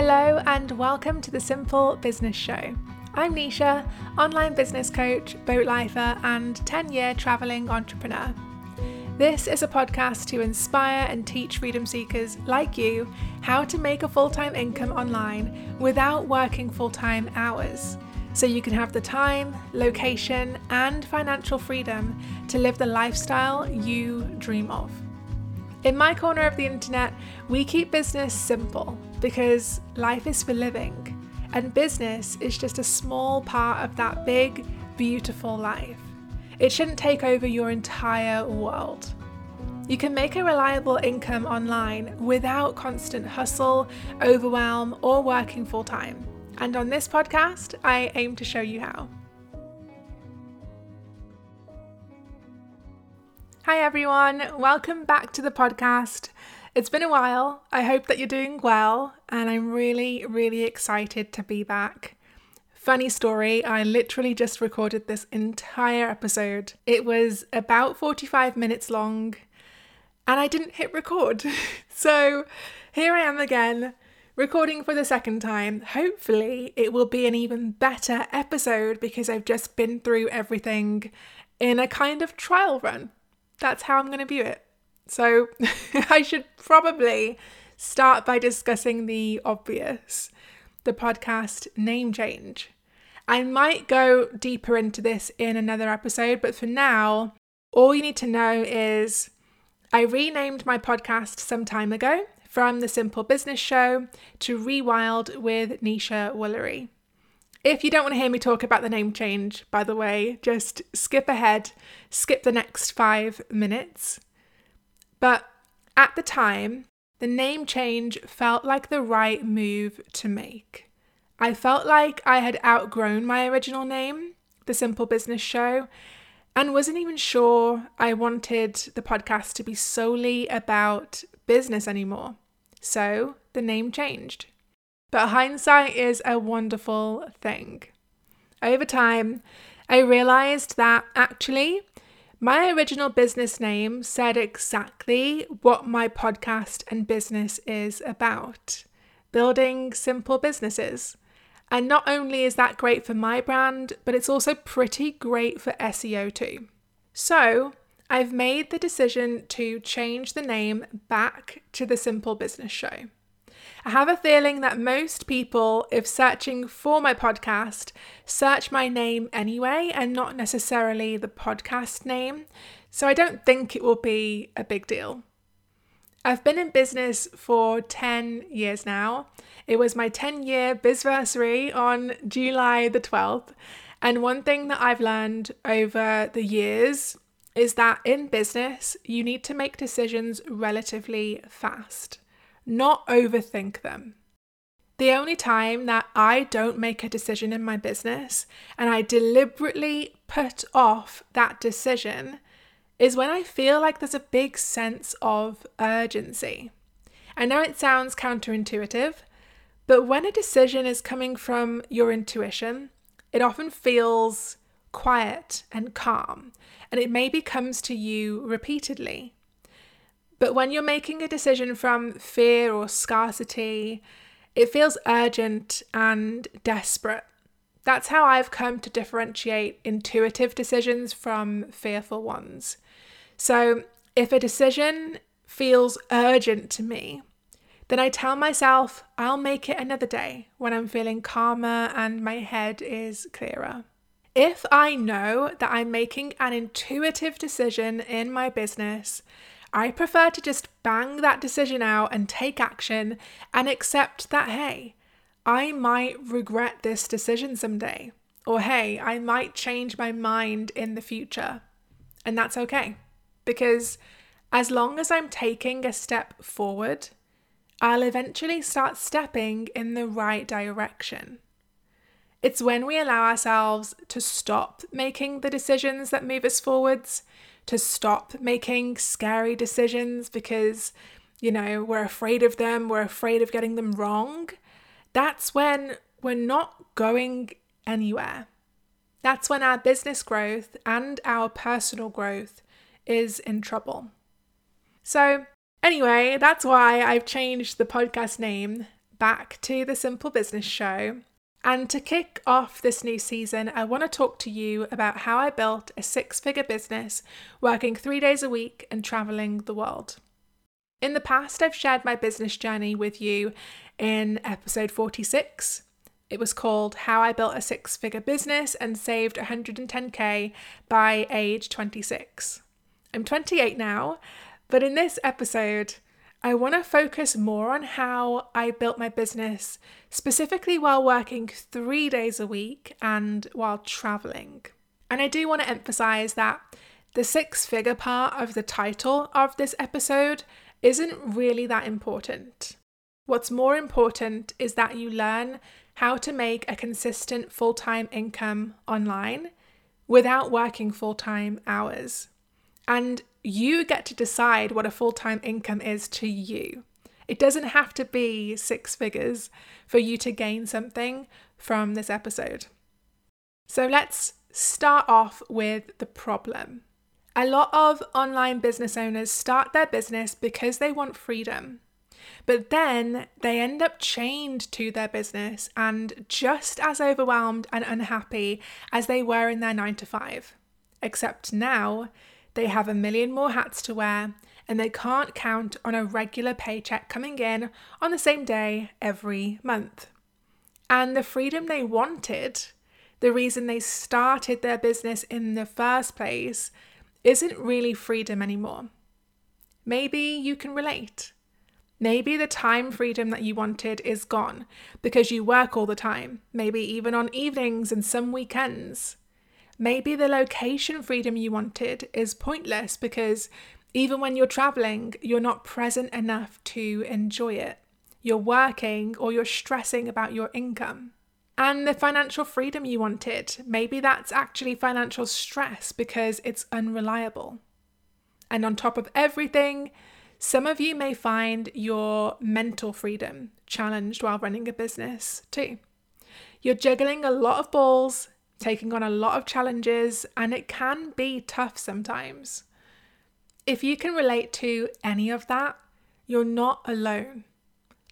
Hello, and welcome to the Simple Business Show. I'm Nisha, online business coach, boat lifer, and 10 year travelling entrepreneur. This is a podcast to inspire and teach freedom seekers like you how to make a full time income online without working full time hours so you can have the time, location, and financial freedom to live the lifestyle you dream of. In my corner of the internet, we keep business simple because life is for living, and business is just a small part of that big, beautiful life. It shouldn't take over your entire world. You can make a reliable income online without constant hustle, overwhelm, or working full time. And on this podcast, I aim to show you how. Hi, everyone. Welcome back to the podcast. It's been a while. I hope that you're doing well, and I'm really, really excited to be back. Funny story, I literally just recorded this entire episode. It was about 45 minutes long, and I didn't hit record. so here I am again recording for the second time. Hopefully, it will be an even better episode because I've just been through everything in a kind of trial run. That's how I'm going to view it. So, I should probably start by discussing the obvious the podcast name change. I might go deeper into this in another episode, but for now, all you need to know is I renamed my podcast some time ago from the Simple Business Show to Rewild with Nisha Woolery. If you don't want to hear me talk about the name change, by the way, just skip ahead, skip the next five minutes. But at the time, the name change felt like the right move to make. I felt like I had outgrown my original name, The Simple Business Show, and wasn't even sure I wanted the podcast to be solely about business anymore. So the name changed. But hindsight is a wonderful thing. Over time, I realized that actually, my original business name said exactly what my podcast and business is about building simple businesses. And not only is that great for my brand, but it's also pretty great for SEO too. So I've made the decision to change the name back to the Simple Business Show. I have a feeling that most people, if searching for my podcast, search my name anyway and not necessarily the podcast name, so I don't think it will be a big deal. I've been in business for 10 years now. It was my 10 year bizversary on July the 12th. And one thing that I've learned over the years is that in business, you need to make decisions relatively fast, not overthink them. The only time that I don't make a decision in my business and I deliberately put off that decision is when I feel like there's a big sense of urgency. I know it sounds counterintuitive, but when a decision is coming from your intuition, it often feels quiet and calm, and it maybe comes to you repeatedly. But when you're making a decision from fear or scarcity, it feels urgent and desperate. That's how I've come to differentiate intuitive decisions from fearful ones. So, if a decision feels urgent to me, then I tell myself I'll make it another day when I'm feeling calmer and my head is clearer. If I know that I'm making an intuitive decision in my business, I prefer to just bang that decision out and take action and accept that, hey, I might regret this decision someday. Or, hey, I might change my mind in the future. And that's okay. Because as long as I'm taking a step forward, I'll eventually start stepping in the right direction. It's when we allow ourselves to stop making the decisions that move us forwards, to stop making scary decisions because, you know, we're afraid of them, we're afraid of getting them wrong. That's when we're not going anywhere. That's when our business growth and our personal growth is in trouble. So, anyway, that's why I've changed the podcast name back to the Simple Business Show. And to kick off this new season, I want to talk to you about how I built a six figure business working three days a week and traveling the world. In the past, I've shared my business journey with you in episode 46. It was called How I Built a Six Figure Business and Saved 110K by age 26. I'm 28 now, but in this episode, I want to focus more on how I built my business, specifically while working three days a week and while traveling. And I do want to emphasize that the six figure part of the title of this episode isn't really that important. What's more important is that you learn how to make a consistent full time income online without working full time hours. And you get to decide what a full time income is to you. It doesn't have to be six figures for you to gain something from this episode. So let's start off with the problem. A lot of online business owners start their business because they want freedom. But then they end up chained to their business and just as overwhelmed and unhappy as they were in their nine to five. Except now they have a million more hats to wear and they can't count on a regular paycheck coming in on the same day every month. And the freedom they wanted, the reason they started their business in the first place, isn't really freedom anymore. Maybe you can relate. Maybe the time freedom that you wanted is gone because you work all the time, maybe even on evenings and some weekends. Maybe the location freedom you wanted is pointless because even when you're traveling, you're not present enough to enjoy it. You're working or you're stressing about your income and the financial freedom you wanted. Maybe that's actually financial stress because it's unreliable. And on top of everything, some of you may find your mental freedom challenged while running a business too. You're juggling a lot of balls, taking on a lot of challenges, and it can be tough sometimes. If you can relate to any of that, you're not alone.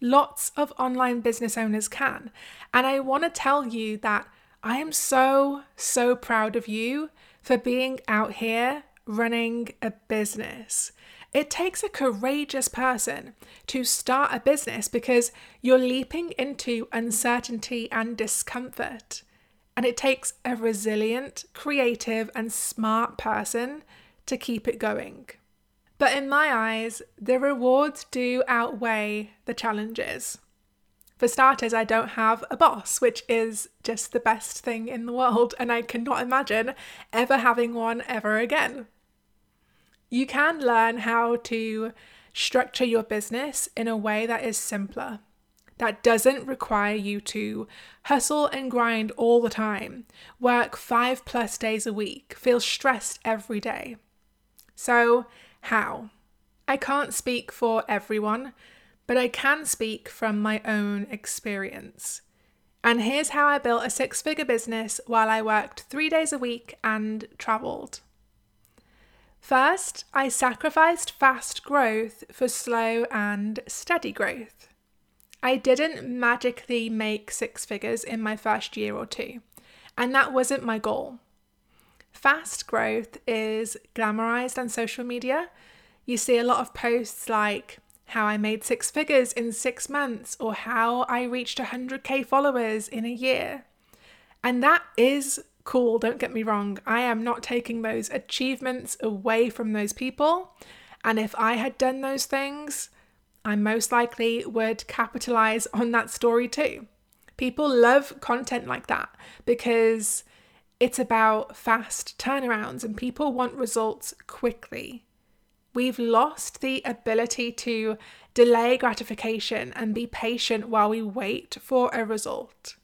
Lots of online business owners can. And I want to tell you that I am so, so proud of you for being out here running a business. It takes a courageous person to start a business because you're leaping into uncertainty and discomfort. And it takes a resilient, creative, and smart person to keep it going. But in my eyes, the rewards do outweigh the challenges. For starters, I don't have a boss, which is just the best thing in the world, and I cannot imagine ever having one ever again. You can learn how to structure your business in a way that is simpler, that doesn't require you to hustle and grind all the time, work five plus days a week, feel stressed every day. So, how? I can't speak for everyone, but I can speak from my own experience. And here's how I built a six figure business while I worked three days a week and travelled. First, I sacrificed fast growth for slow and steady growth. I didn't magically make six figures in my first year or two, and that wasn't my goal. Fast growth is glamorized on social media. You see a lot of posts like how I made six figures in six months or how I reached 100k followers in a year. And that is cool, don't get me wrong. I am not taking those achievements away from those people. And if I had done those things, I most likely would capitalize on that story too. People love content like that because it's about fast turnarounds and people want results quickly. We've lost the ability to delay gratification and be patient while we wait for a result.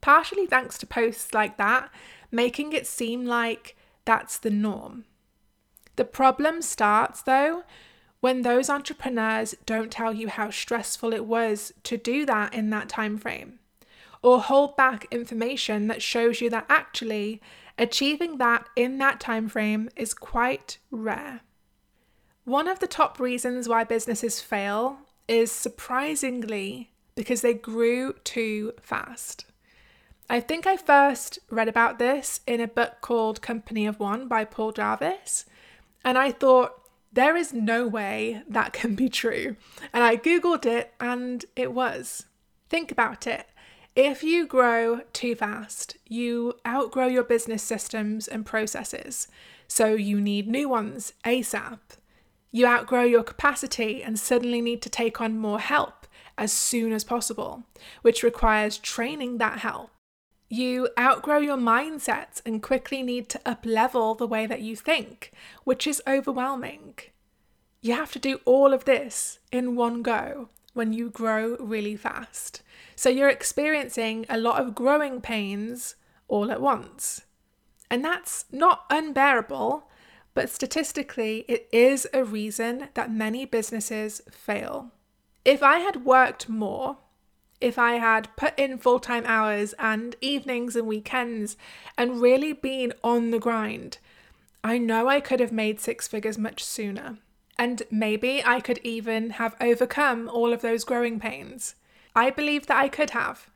Partially thanks to posts like that, making it seem like that's the norm. The problem starts though when those entrepreneurs don't tell you how stressful it was to do that in that time frame or hold back information that shows you that actually achieving that in that time frame is quite rare. One of the top reasons why businesses fail is surprisingly because they grew too fast. I think I first read about this in a book called Company of One by Paul Jarvis, and I thought, there is no way that can be true. And I Googled it and it was. Think about it. If you grow too fast, you outgrow your business systems and processes. So you need new ones ASAP. You outgrow your capacity and suddenly need to take on more help as soon as possible, which requires training that help. You outgrow your mindset and quickly need to up level the way that you think, which is overwhelming. You have to do all of this in one go when you grow really fast. So you're experiencing a lot of growing pains all at once. And that's not unbearable, but statistically, it is a reason that many businesses fail. If I had worked more, if I had put in full time hours and evenings and weekends and really been on the grind, I know I could have made six figures much sooner. And maybe I could even have overcome all of those growing pains. I believe that I could have.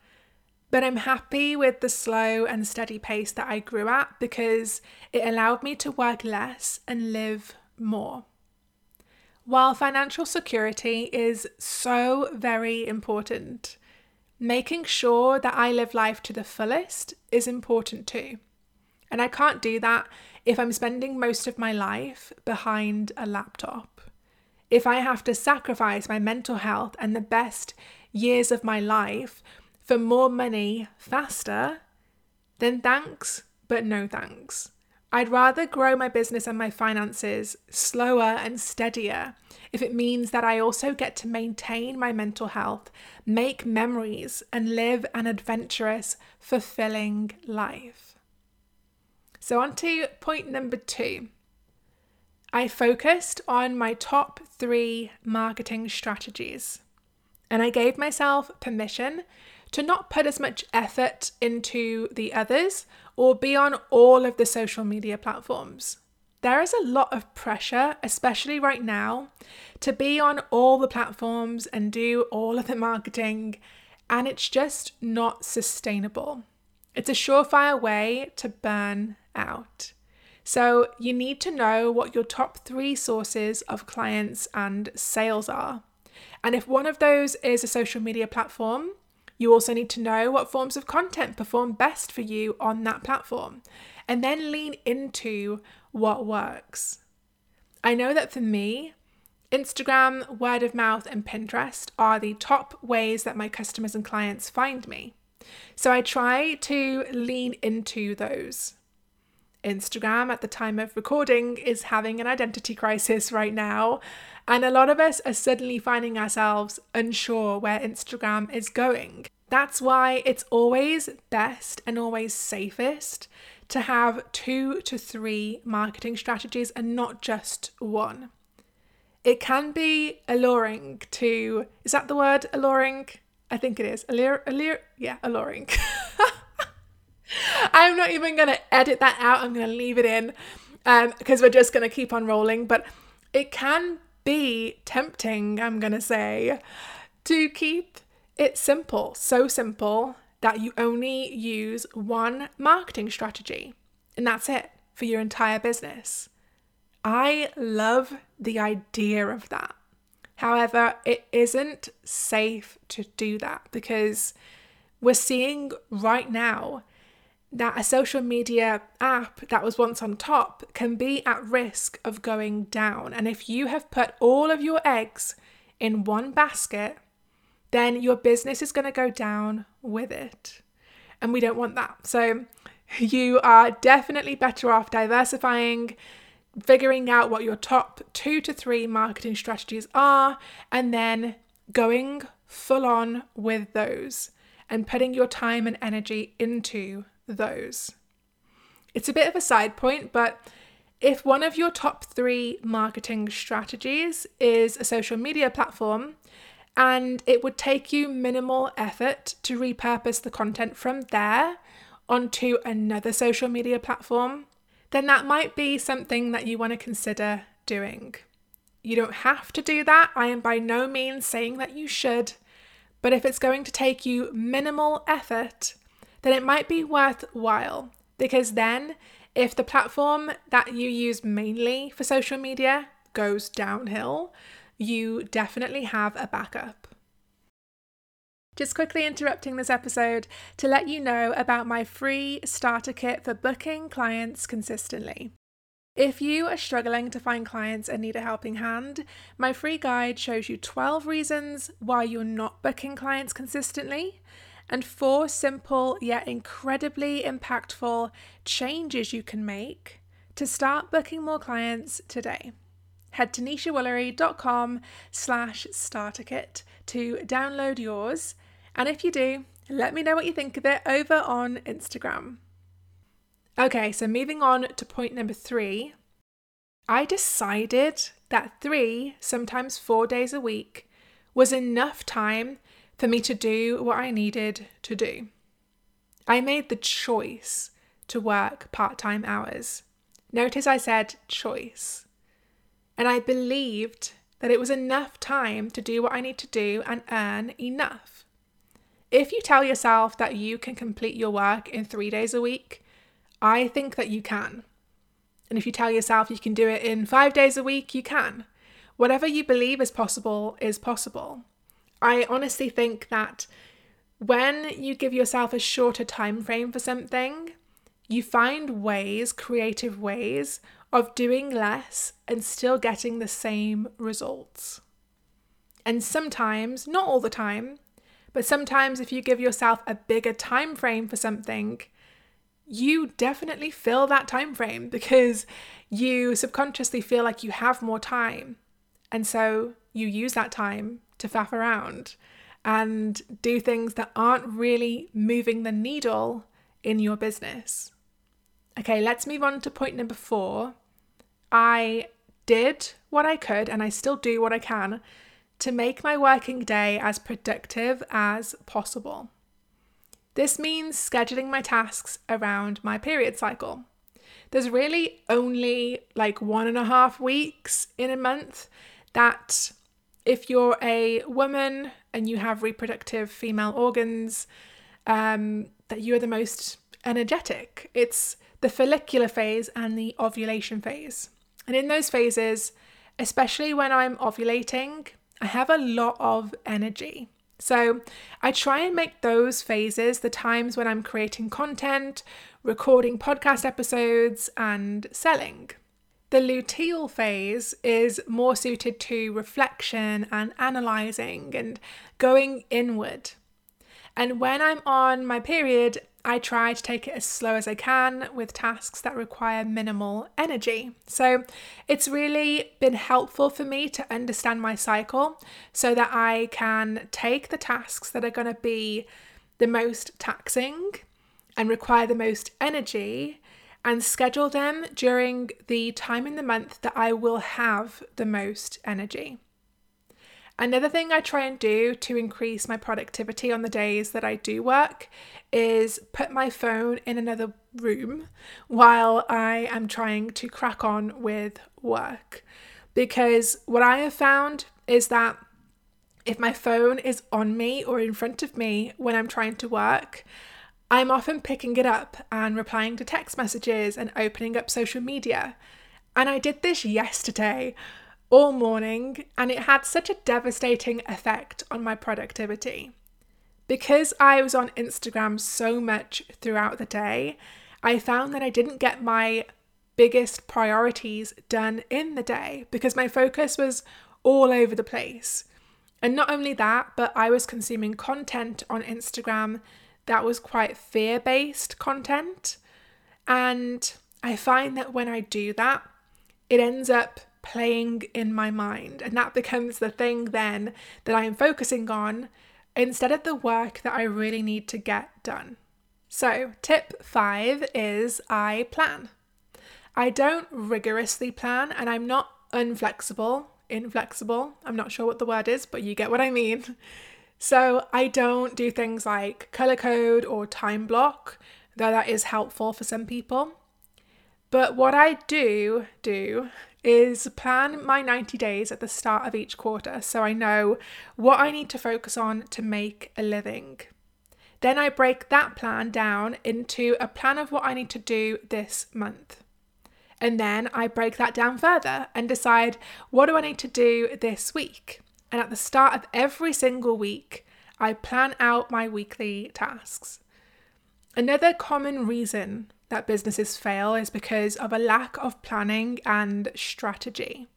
But I'm happy with the slow and steady pace that I grew at because it allowed me to work less and live more. While financial security is so very important, making sure that I live life to the fullest is important too. And I can't do that if I'm spending most of my life behind a laptop if I have to sacrifice my mental health and the best years of my life for more money faster, then thanks, but no thanks. I'd rather grow my business and my finances slower and steadier if it means that I also get to maintain my mental health, make memories, and live an adventurous, fulfilling life. So, on to point number two I focused on my top three marketing strategies. And I gave myself permission to not put as much effort into the others or be on all of the social media platforms. There is a lot of pressure, especially right now, to be on all the platforms and do all of the marketing, and it's just not sustainable. It's a surefire way to burn out. So you need to know what your top three sources of clients and sales are. And if one of those is a social media platform, you also need to know what forms of content perform best for you on that platform and then lean into what works. I know that for me, Instagram, word of mouth, and Pinterest are the top ways that my customers and clients find me. So I try to lean into those. Instagram at the time of recording is having an identity crisis right now. And a lot of us are suddenly finding ourselves unsure where Instagram is going. That's why it's always best and always safest to have two to three marketing strategies and not just one. It can be alluring to, is that the word alluring? I think it is. Allure, allure, yeah, alluring. I'm not even going to edit that out. I'm going to leave it in because um, we're just going to keep on rolling. But it can be tempting, I'm going to say, to keep it simple, so simple that you only use one marketing strategy and that's it for your entire business. I love the idea of that. However, it isn't safe to do that because we're seeing right now that a social media app that was once on top can be at risk of going down. And if you have put all of your eggs in one basket, then your business is going to go down with it. And we don't want that. So you are definitely better off diversifying, figuring out what your top two to three marketing strategies are, and then going full on with those and putting your time and energy into those. It's a bit of a side point, but if one of your top three marketing strategies is a social media platform, and it would take you minimal effort to repurpose the content from there onto another social media platform, then that might be something that you want to consider doing. You don't have to do that. I am by no means saying that you should, But if it's going to take you minimal effort, then it might be worthwhile because then if the platform that you use mainly for social media goes downhill, you definitely have a backup. Just quickly interrupting this episode to let you know about my free starter kit for booking clients consistently. If you are struggling to find clients and need a helping hand, my free guide shows you 12 reasons why you're not booking clients consistently and four simple yet incredibly impactful changes you can make to start booking more clients today. Head to nishawoolery.com slash starterkit to download yours. And if you do, let me know what you think of it over on Instagram. Okay, so moving on to point number three. I decided that three, sometimes four days a week, was enough time for me to do what I needed to do. I made the choice to work part time hours. Notice I said choice. And I believed that it was enough time to do what I need to do and earn enough. If you tell yourself that you can complete your work in three days a week, I think that you can. And if you tell yourself you can do it in five days a week, you can. Whatever you believe is possible is possible. I honestly think that when you give yourself a shorter time frame for something, you find ways, creative ways of doing less and still getting the same results. And sometimes, not all the time, but sometimes if you give yourself a bigger time frame for something, you definitely fill that time frame because you subconsciously feel like you have more time. And so you use that time to faff around and do things that aren't really moving the needle in your business. Okay, let's move on to point number four. I did what I could, and I still do what I can to make my working day as productive as possible. This means scheduling my tasks around my period cycle. There's really only like one and a half weeks in a month that, if you're a woman and you have reproductive female organs, um, that you are the most energetic. It's the follicular phase and the ovulation phase. And in those phases, especially when I'm ovulating, I have a lot of energy. So I try and make those phases the times when I'm creating content, recording podcast episodes, and selling. The luteal phase is more suited to reflection and analysing and going inward. And when I'm on my period, I try to take it as slow as I can with tasks that require minimal energy. So it's really been helpful for me to understand my cycle so that I can take the tasks that are going to be the most taxing and require the most energy and schedule them during the time in the month that I will have the most energy. Another thing I try and do to increase my productivity on the days that I do work is put my phone in another room while I am trying to crack on with work. Because what I have found is that if my phone is on me or in front of me when I'm trying to work, I'm often picking it up and replying to text messages and opening up social media. And I did this yesterday all morning, and it had such a devastating effect on my productivity. Because I was on Instagram so much throughout the day, I found that I didn't get my biggest priorities done in the day because my focus was all over the place. And not only that, but I was consuming content on Instagram that was quite fear based content. And I find that when I do that, it ends up playing in my mind. And that becomes the thing then that I am focusing on instead of the work that I really need to get done. So, tip five is I plan. I don't rigorously plan and I'm not unflexible, inflexible. I'm not sure what the word is, but you get what I mean. So, I don't do things like color code or time block, though that is helpful for some people. But what I do do is plan my 90 days at the start of each quarter so I know what I need to focus on to make a living. Then I break that plan down into a plan of what I need to do this month. And then I break that down further and decide what do I need to do this week. And at the start of every single week, I plan out my weekly tasks. Another common reason that businesses fail is because of a lack of planning and strategy.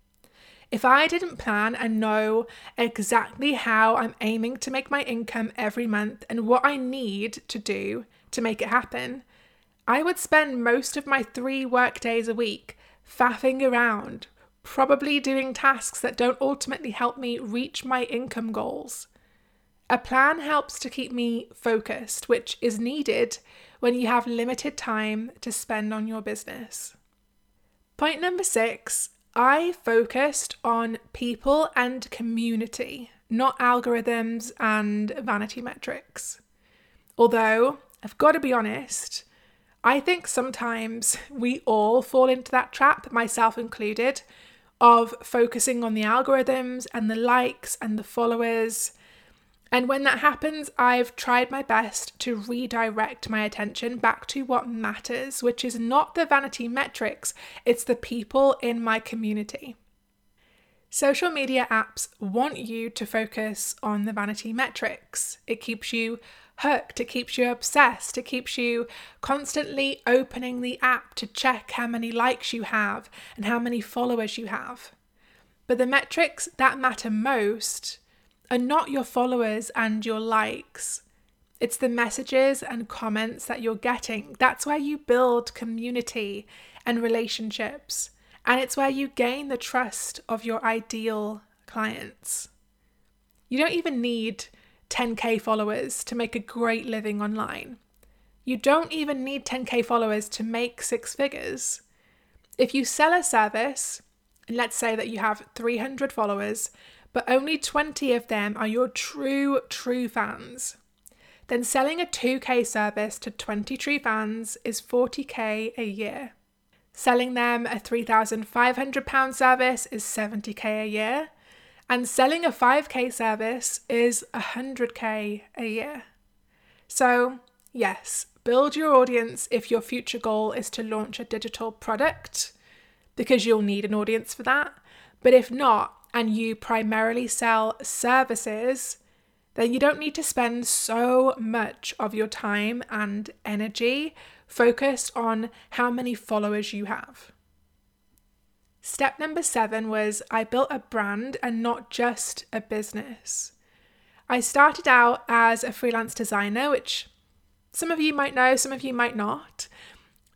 If I didn't plan and know exactly how I'm aiming to make my income every month and what I need to do to make it happen, I would spend most of my three work days a week faffing around, probably doing tasks that don't ultimately help me reach my income goals. A plan helps to keep me focused, which is needed when you have limited time to spend on your business. Point number six I focused on people and community, not algorithms and vanity metrics. Although, I've got to be honest, I think sometimes we all fall into that trap, myself included, of focusing on the algorithms and the likes and the followers and when that happens, I've tried my best to redirect my attention back to what matters, which is not the vanity metrics, it's the people in my community. Social media apps want you to focus on the vanity metrics. It keeps you hooked, it keeps you obsessed, it keeps you constantly opening the app to check how many likes you have and how many followers you have. But the metrics that matter most are not your followers and your likes. It's the messages and comments that you're getting. That's where you build community and relationships. And it's where you gain the trust of your ideal clients. You don't even need 10k followers to make a great living online. You don't even need 10k followers to make six figures. If you sell a service, and let's say that you have 300 followers, but only 20 of them are your true, true fans. Then selling a 2k service to 20 true fans is 40k a year. Selling them a £3,500 service is 70k a year. And selling a 5k service is 100k a year. So, yes, build your audience if your future goal is to launch a digital product, because you'll need an audience for that. But if not, and you primarily sell services, then you don't need to spend so much of your time and energy focused on how many followers you have. Step number seven was I built a brand and not just a business. I started out as a freelance designer, which some of you might know, some of you might not.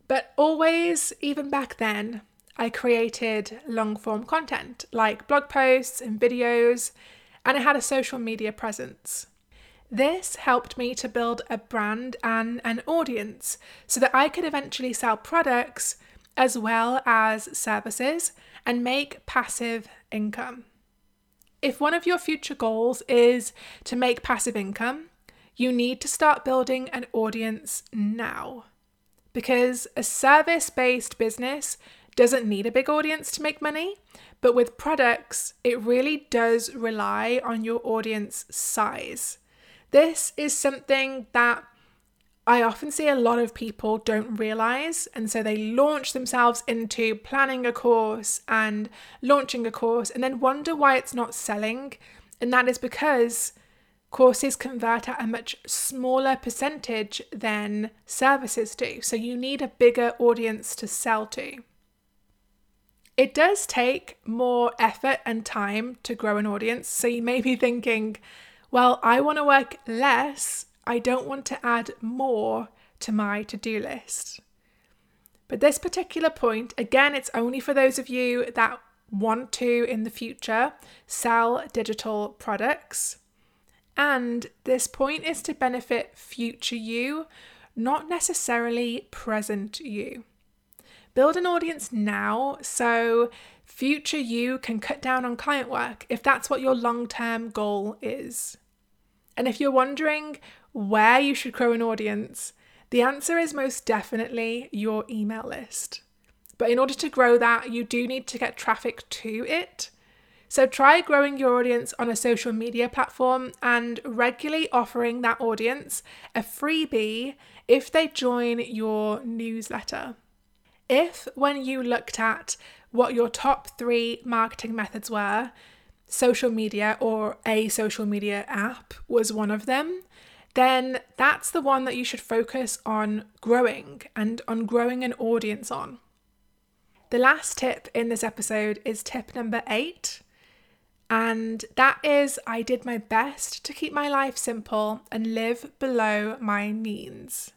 But always, even back then, I created long form content like blog posts and videos, and I had a social media presence. This helped me to build a brand and an audience so that I could eventually sell products as well as services and make passive income. If one of your future goals is to make passive income, you need to start building an audience now. Because a service based business doesn't need a big audience to make money, but with products, it really does rely on your audience size. This is something that I often see a lot of people don't realize, and so they launch themselves into planning a course and launching a course and then wonder why it's not selling. And that is because courses convert at a much smaller percentage than services do. So you need a bigger audience to sell to. It does take more effort and time to grow an audience. So you may be thinking, well, I want to work less. I don't want to add more to my to do list. But this particular point, again, it's only for those of you that want to in the future sell digital products. And this point is to benefit future you, not necessarily present you. Build an audience now so future you can cut down on client work if that's what your long term goal is. And if you're wondering where you should grow an audience, the answer is most definitely your email list. But in order to grow that, you do need to get traffic to it. So try growing your audience on a social media platform and regularly offering that audience a freebie if they join your newsletter. If, when you looked at what your top three marketing methods were, social media or a social media app was one of them, then that's the one that you should focus on growing and on growing an audience on. The last tip in this episode is tip number eight. And that is, I did my best to keep my life simple and live below my means.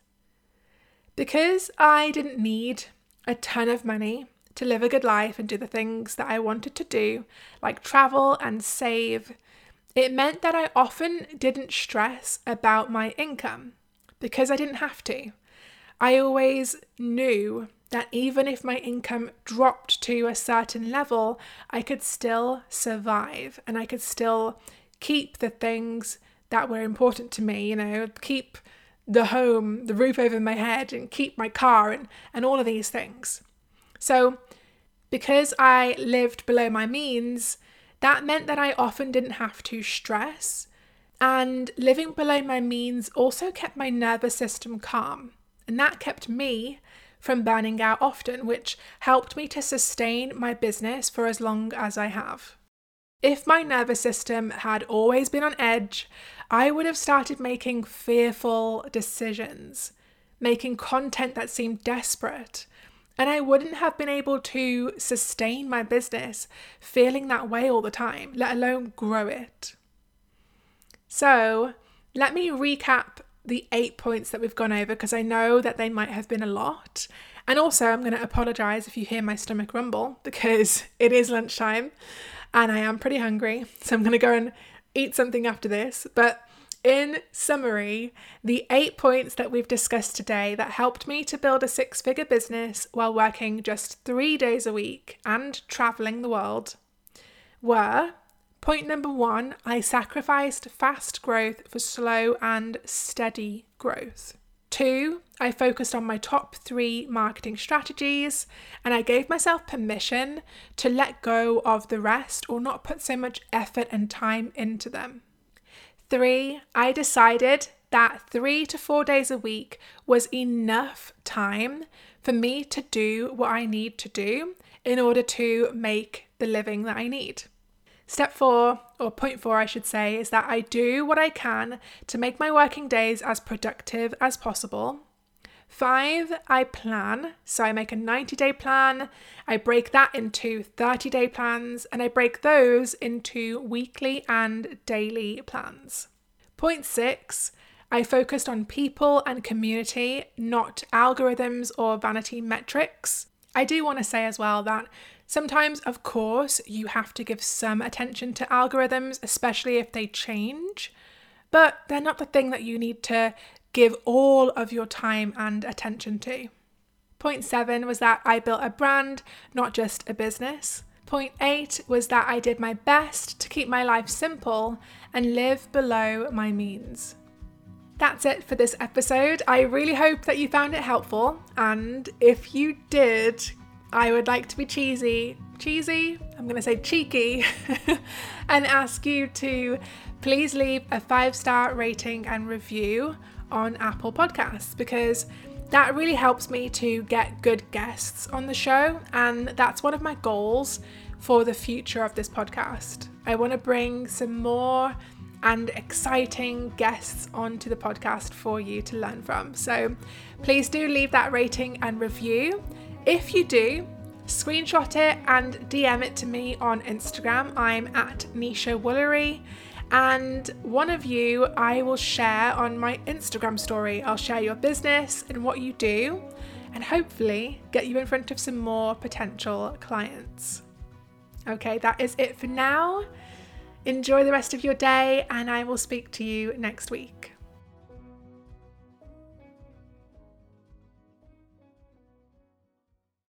Because I didn't need a ton of money to live a good life and do the things that I wanted to do, like travel and save, it meant that I often didn't stress about my income because I didn't have to. I always knew that even if my income dropped to a certain level, I could still survive and I could still keep the things that were important to me, you know, keep the home, the roof over my head, and keep my car and, and all of these things. So, because I lived below my means, that meant that I often didn't have to stress. And living below my means also kept my nervous system calm. And that kept me from burning out often, which helped me to sustain my business for as long as I have. If my nervous system had always been on edge, I would have started making fearful decisions, making content that seemed desperate, and I wouldn't have been able to sustain my business feeling that way all the time, let alone grow it. So, let me recap the eight points that we've gone over because I know that they might have been a lot. And also, I'm going to apologize if you hear my stomach rumble because it is lunchtime and I am pretty hungry. So, I'm going to go and eat something after this. But in summary, the eight points that we've discussed today that helped me to build a six figure business while working just three days a week and traveling the world were Point number one I sacrificed fast growth for slow and steady growth. Two, I focused on my top three marketing strategies and I gave myself permission to let go of the rest or not put so much effort and time into them. Three, I decided that three to four days a week was enough time for me to do what I need to do in order to make the living that I need. Step four, or point four, I should say, is that I do what I can to make my working days as productive as possible. Five, I plan. So I make a 90 day plan, I break that into 30 day plans, and I break those into weekly and daily plans. Point six, I focused on people and community, not algorithms or vanity metrics. I do want to say as well that Sometimes, of course, you have to give some attention to algorithms, especially if they change, but they're not the thing that you need to give all of your time and attention to. Point seven was that I built a brand, not just a business. Point eight was that I did my best to keep my life simple and live below my means. That's it for this episode. I really hope that you found it helpful, and if you did, I would like to be cheesy, cheesy, I'm going to say cheeky, and ask you to please leave a five star rating and review on Apple Podcasts because that really helps me to get good guests on the show. And that's one of my goals for the future of this podcast. I want to bring some more and exciting guests onto the podcast for you to learn from. So please do leave that rating and review. If you do, screenshot it and DM it to me on Instagram. I'm at Nisha Woolery. And one of you I will share on my Instagram story. I'll share your business and what you do, and hopefully get you in front of some more potential clients. Okay, that is it for now. Enjoy the rest of your day, and I will speak to you next week.